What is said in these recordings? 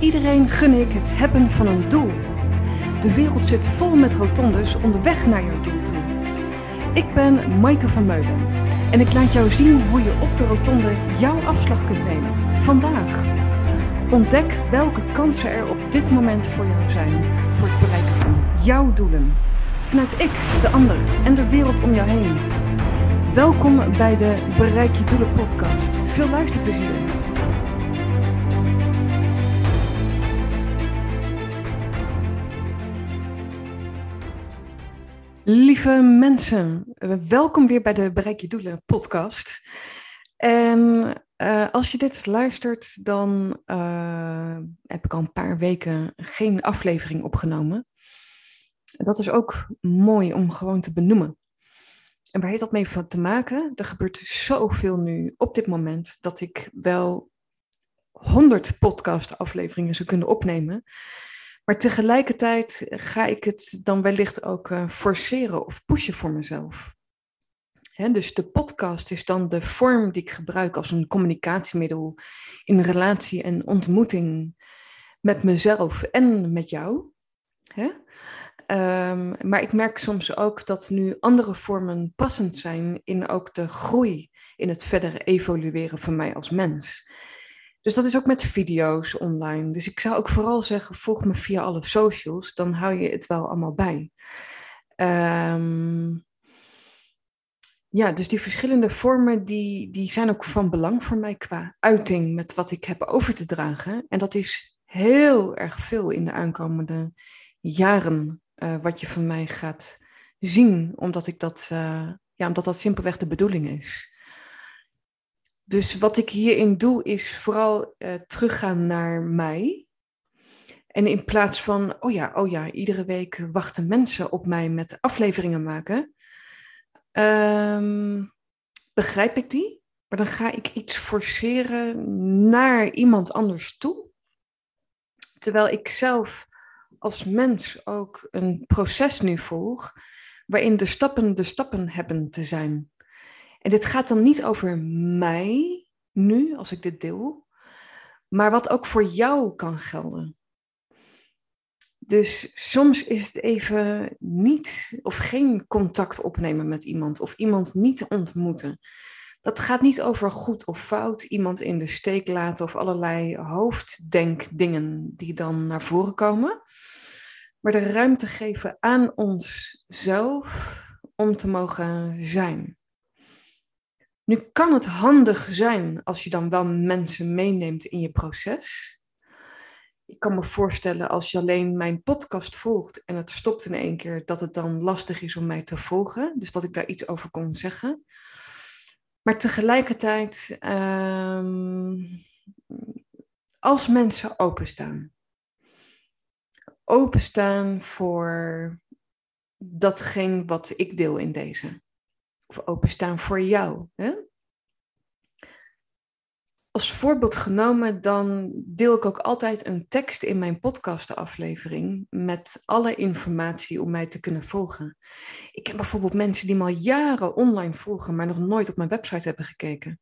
Iedereen gun ik het hebben van een doel. De wereld zit vol met rotondes onderweg naar jouw doel toe. Ik ben Maaike van Meulen en ik laat jou zien hoe je op de rotonde jouw afslag kunt nemen. Vandaag. Ontdek welke kansen er op dit moment voor jou zijn voor het bereiken van jouw doelen. Vanuit ik, de ander en de wereld om jou heen. Welkom bij de Bereik je Doelen podcast. Veel luisterplezier. Lieve mensen, welkom weer bij de Bereik je Doelen podcast. En uh, als je dit luistert, dan uh, heb ik al een paar weken geen aflevering opgenomen. Dat is ook mooi om gewoon te benoemen. En waar heeft dat mee te maken? Er gebeurt zoveel nu op dit moment dat ik wel 100 podcast afleveringen zou kunnen opnemen. Maar tegelijkertijd ga ik het dan wellicht ook uh, forceren of pushen voor mezelf. dus de podcast is dan de vorm die ik gebruik als een communicatiemiddel in relatie en ontmoeting met mezelf en met jou. Um, maar ik merk soms ook dat nu andere vormen passend zijn in ook de groei, in het verder evolueren van mij als mens. Dus dat is ook met video's online. Dus ik zou ook vooral zeggen, volg me via alle socials, dan hou je het wel allemaal bij. Um, ja, dus die verschillende vormen, die, die zijn ook van belang voor mij qua uiting met wat ik heb over te dragen. En dat is heel erg veel in de aankomende jaren uh, wat je van mij gaat zien, omdat ik dat, uh, ja, omdat dat simpelweg de bedoeling is. Dus wat ik hierin doe, is vooral uh, teruggaan naar mij. En in plaats van, oh ja, oh ja, iedere week wachten mensen op mij met afleveringen maken, um, begrijp ik die. Maar dan ga ik iets forceren naar iemand anders toe. Terwijl ik zelf als mens ook een proces nu volg, waarin de stappen de stappen hebben te zijn. En dit gaat dan niet over mij nu, als ik dit deel, maar wat ook voor jou kan gelden. Dus soms is het even niet of geen contact opnemen met iemand of iemand niet ontmoeten. Dat gaat niet over goed of fout, iemand in de steek laten of allerlei hoofddenkdingen die dan naar voren komen. Maar de ruimte geven aan onszelf om te mogen zijn. Nu kan het handig zijn als je dan wel mensen meeneemt in je proces. Ik kan me voorstellen als je alleen mijn podcast volgt en het stopt in één keer, dat het dan lastig is om mij te volgen. Dus dat ik daar iets over kon zeggen. Maar tegelijkertijd, um, als mensen openstaan. Openstaan voor datgene wat ik deel in deze of openstaan voor jou. Hè? Als voorbeeld genomen, dan deel ik ook altijd een tekst in mijn podcastaflevering met alle informatie om mij te kunnen volgen. Ik heb bijvoorbeeld mensen die me al jaren online volgen, maar nog nooit op mijn website hebben gekeken.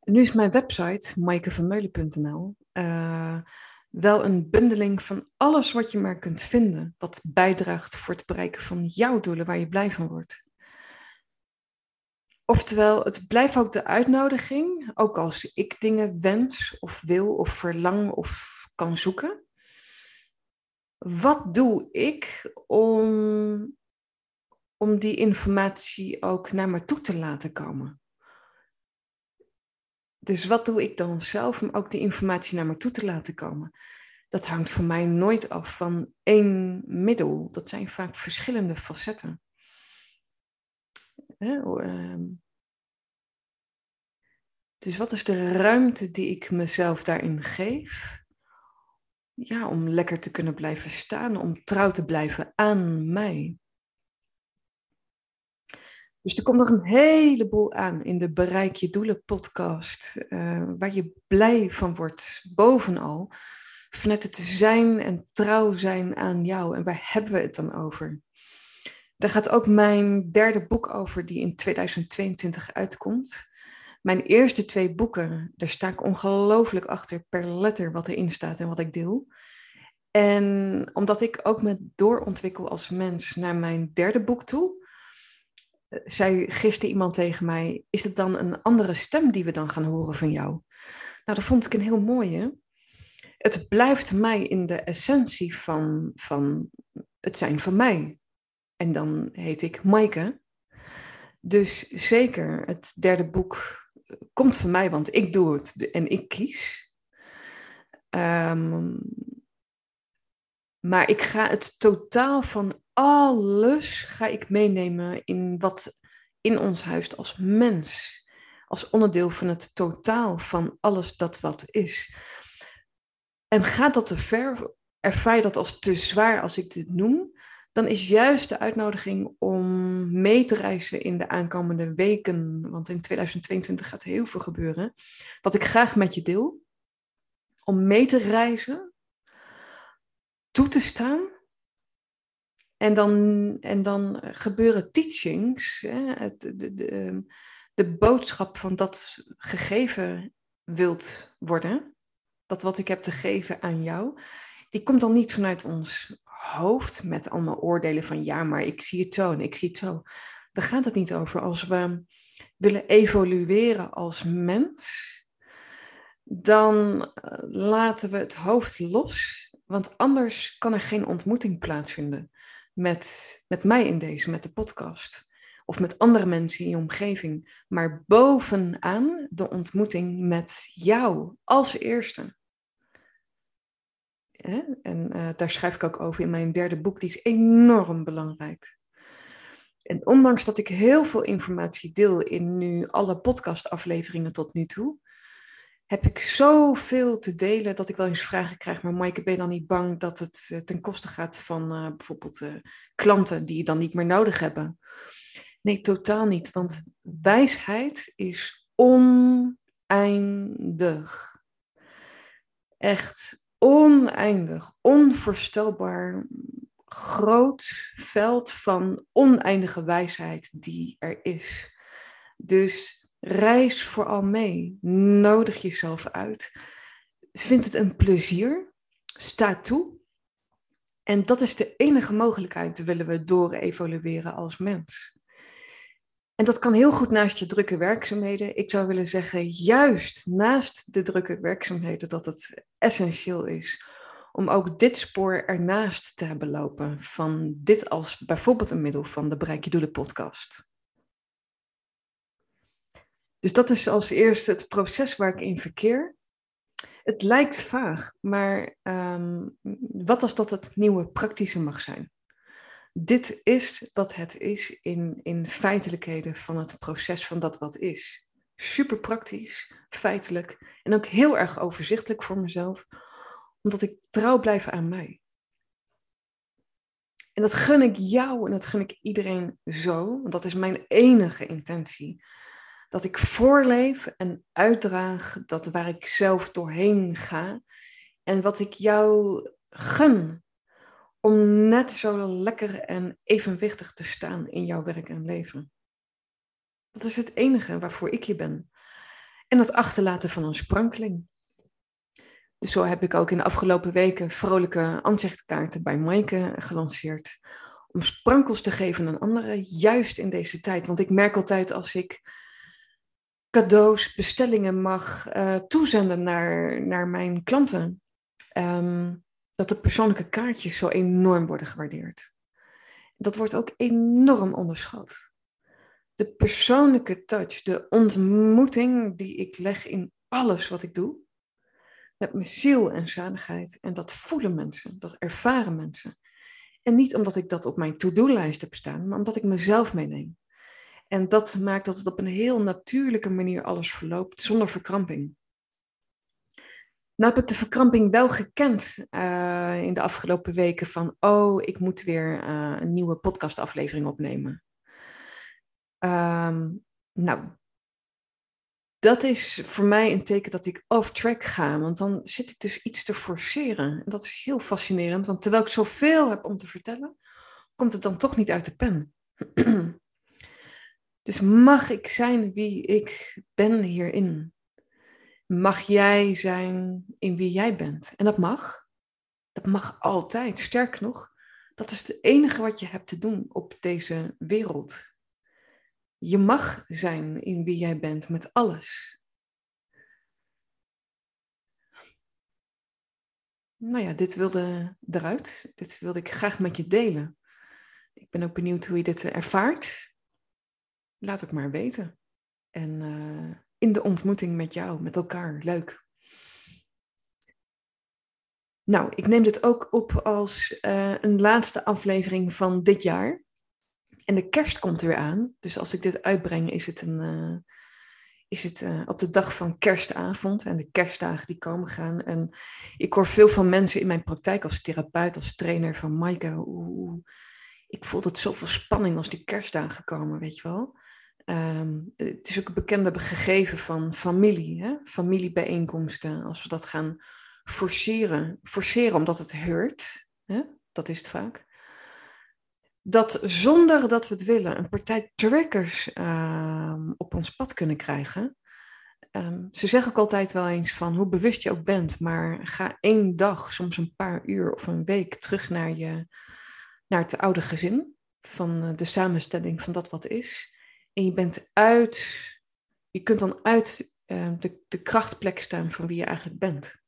En nu is mijn website, maaikevanmeulen.nl, uh, wel een bundeling van alles wat je maar kunt vinden, wat bijdraagt voor het bereiken van jouw doelen waar je blij van wordt. Oftewel, het blijft ook de uitnodiging, ook als ik dingen wens of wil of verlang of kan zoeken. Wat doe ik om, om die informatie ook naar me toe te laten komen? Dus wat doe ik dan zelf om ook die informatie naar me toe te laten komen? Dat hangt voor mij nooit af van één middel. Dat zijn vaak verschillende facetten. Ehm, dus wat is de ruimte die ik mezelf daarin geef? Ja, om lekker te kunnen blijven staan, om trouw te blijven aan mij. Dus er komt nog een heleboel aan in de Bereik je Doelen podcast, uh, waar je blij van wordt, bovenal. Vanuit het zijn en trouw zijn aan jou. En waar hebben we het dan over? Daar gaat ook mijn derde boek over, die in 2022 uitkomt. Mijn eerste twee boeken, daar sta ik ongelooflijk achter per letter wat erin staat en wat ik deel. En omdat ik ook me doorontwikkel als mens naar mijn derde boek toe, eh, zei gisteren iemand tegen mij: Is het dan een andere stem die we dan gaan horen van jou? Nou, dat vond ik een heel mooie. Het blijft mij in de essentie van, van het zijn van mij. En dan heet ik Maaike. Dus zeker, het derde boek komt van mij, want ik doe het en ik kies. Um, maar ik ga het totaal van alles ga ik meenemen in wat in ons huist als mens. Als onderdeel van het totaal van alles dat wat is. En gaat dat te ver, ervaar je dat als te zwaar als ik dit noem, dan is juist de uitnodiging om mee te reizen in de aankomende weken, want in 2022 gaat heel veel gebeuren, wat ik graag met je deel, om mee te reizen toe te staan. En dan, en dan gebeuren teachings, hè, het, de, de, de boodschap van dat gegeven wilt worden, dat wat ik heb te geven aan jou, die komt dan niet vanuit ons hoofd met allemaal oordelen van ja, maar ik zie het zo en ik zie het zo. Daar gaat het niet over. Als we willen evolueren als mens, dan eh, laten we het hoofd los want anders kan er geen ontmoeting plaatsvinden met, met mij in deze, met de podcast. Of met andere mensen in je omgeving. Maar bovenaan de ontmoeting met jou als eerste. En uh, daar schrijf ik ook over in mijn derde boek. Die is enorm belangrijk. En ondanks dat ik heel veel informatie deel in nu alle podcastafleveringen tot nu toe, heb ik zoveel te delen dat ik wel eens vragen krijg. Maar Maaike, ben je dan niet bang dat het eh, ten koste gaat van uh, bijvoorbeeld klanten die je dan niet meer nodig hebben? Nee, totaal niet. Want wijsheid is oneindig. Echt oneindig, onvoorstelbaar groot veld van oneindige wijsheid die er is. Dus Reis vooral mee. Nodig jezelf uit. Vind het een plezier. Sta toe. En dat is de enige mogelijkheid, willen we door evolueren als mens. En dat kan heel goed naast je drukke werkzaamheden. Ik zou willen zeggen, juist naast de drukke werkzaamheden, dat het essentieel is om ook dit spoor ernaast te hebben lopen. Van dit als bijvoorbeeld een middel van de Bereik je Doelen podcast. Dus dat is als eerste het proces waar ik in verkeer. Het lijkt vaag, maar um, wat als dat het nieuwe praktische mag zijn? Dit is wat het is in, in feitelijkheden van het proces van dat wat is. Super praktisch, feitelijk en ook heel erg overzichtelijk voor mezelf, omdat ik trouw blijf aan mij. En dat gun ik jou en dat gun ik iedereen zo, want dat is mijn enige intentie dat ik voorleef en uitdraag dat waar ik zelf doorheen ga. En wat ik jou gun om net zo lekker en evenwichtig te staan in jouw werk en leven. Dat is het enige waarvoor ik je ben. En het achterlaten van een sprankeling. Dus zo heb ik ook in de afgelopen weken vrolijke aanzichtkaarten bij Maaike gelanceerd. Om sprankels te geven aan anderen, juist in deze tijd. Want ik merk altijd als ik cadeaus, bestellingen mag uh, toezenden naar, naar mijn klanten. Um, dat de persoonlijke kaartjes zo enorm worden gewaardeerd. Dat wordt ook enorm onderschat. De persoonlijke touch, de ontmoeting die ik leg in alles wat ik doe, met mijn ziel en zaligheid. En dat voelen mensen, dat ervaren mensen. En niet omdat ik dat op mijn to-do-lijst heb staan, maar omdat ik mezelf meeneem. En dat maakt dat het op een heel natuurlijke manier alles verloopt, zonder verkramping. Nou heb ik de verkramping wel gekend uh, in de afgelopen weken van, oh, ik moet weer uh, een nieuwe podcastaflevering opnemen. Um, nou, dat is voor mij een teken dat ik off track ga, want dan zit ik dus iets te forceren. En dat is heel fascinerend, want terwijl ik zoveel heb om te vertellen, komt het dan toch niet uit de pen. Dus mag ik zijn wie ik ben hierin? Mag jij zijn in wie jij bent? En dat mag. Dat mag altijd. Sterk nog, dat is het enige wat je hebt te doen op deze wereld. Je mag zijn in wie jij bent met alles. Nou ja, dit wilde eruit. Dit wilde ik graag met je delen. Ik ben ook benieuwd hoe je dit ervaart. Laat het maar weten. En uh, in de ontmoeting met jou, met elkaar. Leuk. Nou, ik neem dit ook op als uh, een laatste aflevering van dit jaar. En de kerst komt er weer aan. Dus als ik dit uitbreng, is het, een, uh, is het uh, op de dag van kerstavond. En de kerstdagen die komen gaan. En ik hoor veel van mensen in mijn praktijk als therapeut, als trainer van Maaike. Ik voel het zoveel spanning als die kerstdagen komen, weet je wel. Um, het is ook een bekende gegeven van familie, hè? familiebijeenkomsten. Als we dat gaan forceren, forceren omdat het heurt, hè? dat is het vaak. Dat zonder dat we het willen, een partij triggers uh, op ons pad kunnen krijgen. Um, ze zeggen ook altijd wel eens van hoe bewust je ook bent, maar ga één dag, soms een paar uur of een week terug naar, je, naar het oude gezin. Van eh, de samenstelling van dat wat is. En je bent uit, je kunt dan uit uh, de, de krachtplek staan van wie je eigenlijk bent.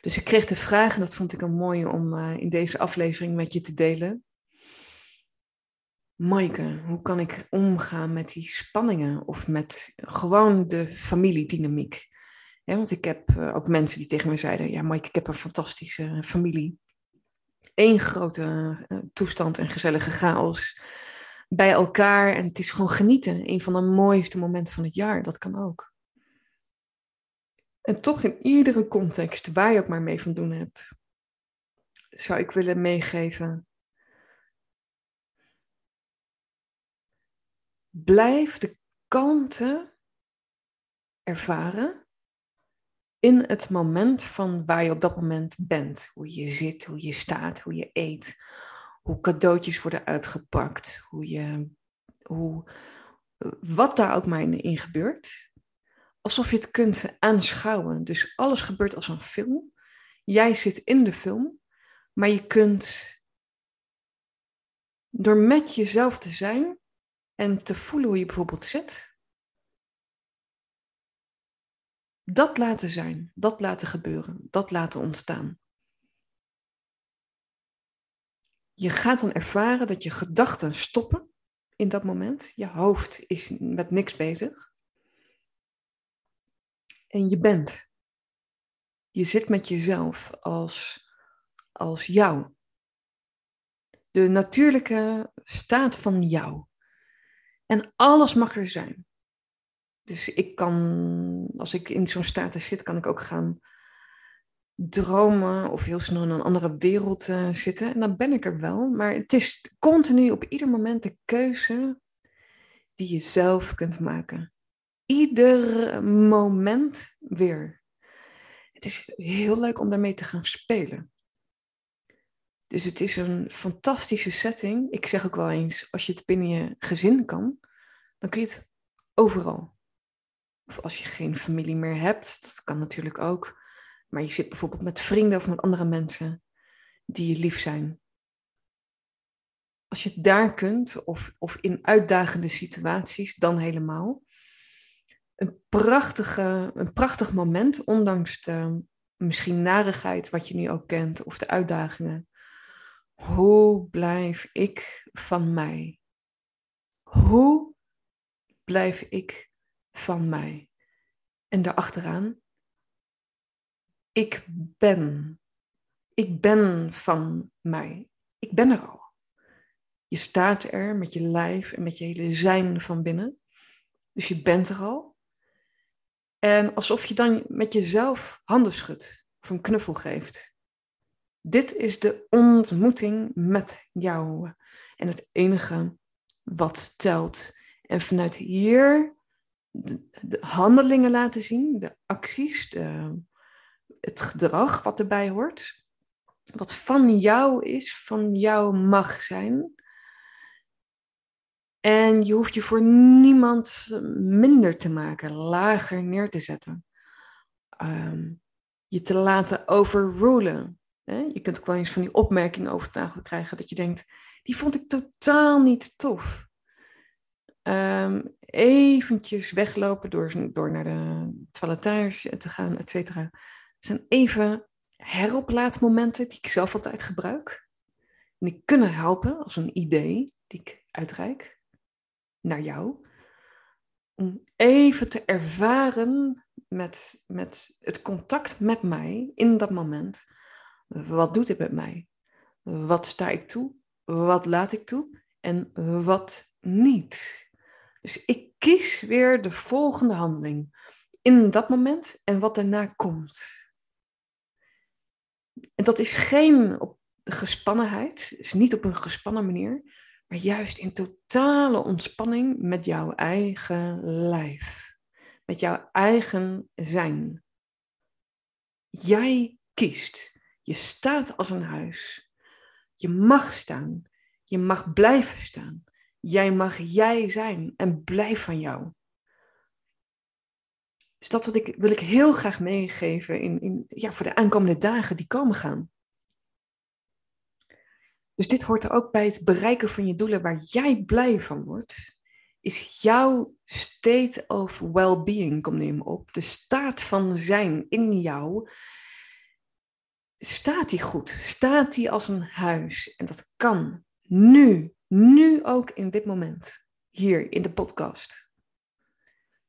Dus ik kreeg de vraag, en dat vond ik een mooie om uh, in deze aflevering met je te delen. Maaike, hoe kan ik omgaan met die spanningen of met gewoon de familiedynamiek? Want ik heb uh, ook mensen die tegen me zeiden, ja Maaike, ik heb een fantastische familie. Eén grote uh, toestand en gezellige chaos bij elkaar. En het is gewoon genieten. Een van de mooiste momenten van het jaar. Dat kan ook. En toch in iedere context, waar je ook maar mee van doen hebt, zou ik willen meegeven. Blijf de kalmte ervaren in het moment van waar je op dat moment bent. Hoe je zit, hoe je staat, hoe je eet, hoe cadeautjes worden uitgepakt, hoe je, hoe, wat daar ook maar in gebeurt. Alsof je het kunt aanschouwen. Dus alles gebeurt als een film. Jij zit in de film, maar je kunt door met jezelf te zijn en te voelen hoe je bijvoorbeeld zit, dat laten zijn, dat laten gebeuren, dat laten ontstaan. Je gaat dan ervaren dat je gedachten stoppen in dat moment. Je hoofd is met niks bezig. En je bent. Je zit met jezelf als, als jou. De natuurlijke staat van jou. En alles mag er zijn. Dus ik kan, als ik in zo'n status zit, kan ik ook gaan dromen of heel snel in een andere wereld uh, zitten. En dan ben ik er wel. Maar het is continu op ieder moment de keuze die je zelf kunt maken. Ieder moment weer. Het is heel leuk om daarmee te gaan spelen. Dus het is een fantastische setting. Ik zeg ook wel eens, als je het binnen je gezin kan, dan kun je het overal. Of als je geen familie meer hebt, dat kan natuurlijk ook. Maar je zit bijvoorbeeld met vrienden of met andere mensen die je lief zijn. Als je het daar kunt, of, of in uitdagende situaties, dan helemaal. Een, prachtige, een prachtig moment, ondanks de misschien narigheid wat je nu ook kent, of de uitdagingen. Hoe blijf ik van mij? Hoe blijf ik van mij? En daarachteraan, ik ben. Ik ben van mij. Ik ben er al. Je staat er met je lijf en met je hele zijn van binnen. Dus je bent er al. En alsof je dan met jezelf handen schudt of een knuffel geeft. Dit is de ontmoeting met jou. En het enige wat telt. En vanuit hier de, de handelingen laten zien, de acties, de, het gedrag wat erbij hoort. Wat van jou is, van jou mag zijn. En je hoeft je voor niemand minder te maken, lager neer te zetten. Ehm, je te laten overrulen. Je kunt ook wel eens van die opmerkingen over tafel krijgen dat je denkt, die vond ik totaal niet tof. Um, eventjes weglopen door, door naar de toilettage te gaan, et cetera. Zijn even heroplaadmomenten die ik zelf altijd gebruik. En die kunnen helpen als een idee die ik uitreik naar jou. Om even te ervaren met, met het contact met mij in dat moment. Wat doet dit met mij? Wat sta ik toe? Wat laat ik toe? En wat niet? Dus ik kies weer de volgende handeling in dat moment en wat daarna komt. En dat is geen op gespannenheid, is niet op een gespannen manier, maar juist in totale ontspanning met jouw eigen lijf, met jouw eigen zijn. Jij kiest. Je staat als een huis. Je mag staan. Je mag blijven staan. Jij mag jij zijn en blijf van jou. Dus dat wat ik, wil ik heel graag meegeven in, in, ja, voor de aankomende dagen die komen gaan. Dus dit hoort er ook bij het bereiken van je doelen waar jij blij van wordt. Is jouw state of well-being, kom neem op. De staat van zijn in jou. Staat die goed? Staat die als een huis? En dat kan nu nu ook in dit moment, hier in de podcast.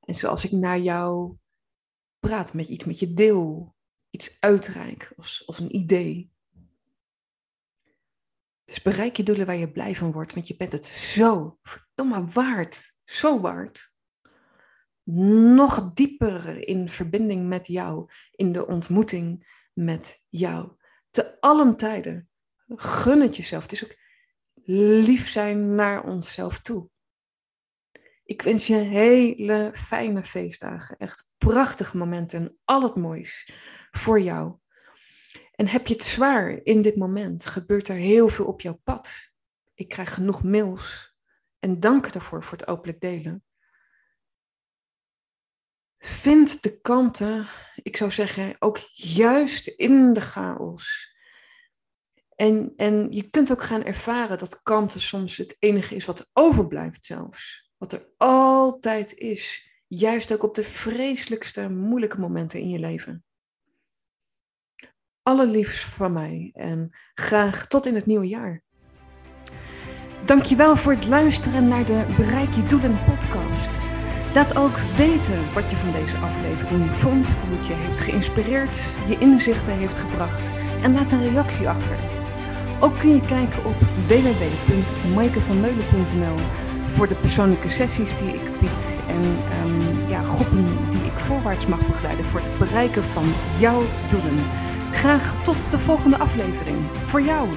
En zoals ik naar jou praat, met iets met je deel, iets uitreik als, als een idee. Dus bereik je doelen waar je blij van wordt, want je bent het zo verdomme waard, zo waard. Nog dieper in verbinding met jou, in de ontmoeting met jou. Te allen tijden. Gun het jezelf. Het is ook lief zijn naar onszelf toe. Ik wens je hele fijne feestdagen. Echt prachtige momenten en al het moois voor jou. En heb je het zwaar in dit moment? Gebeurt er heel veel op jouw pad? Ik krijg genoeg mails. En dank daarvoor voor het openlijk delen. Vind de kanten, ik zou zeggen, ook juist in de chaos. En, en je kunt ook gaan ervaren dat kalmte soms het enige is wat overblijft zelfs. Wat er altijd is. Juist ook op de vreselijkste, moeilijke momenten in je leven. Allerliefst van mij en graag tot in het nieuwe jaar. Dankjewel voor het luisteren naar de Bereik je Doelen podcast. Laat ook weten wat je van deze aflevering vond, hoe het je heeft geïnspireerd, je inzichten heeft gebracht en laat een reactie achter. Ook kun je kijken op www.maikevanmeulen.nl voor de persoonlijke sessies die ik bied en um, ja, groepen die ik voorwaarts mag begeleiden voor het bereiken van jouw doelen. Graag tot de volgende aflevering. Voor jou.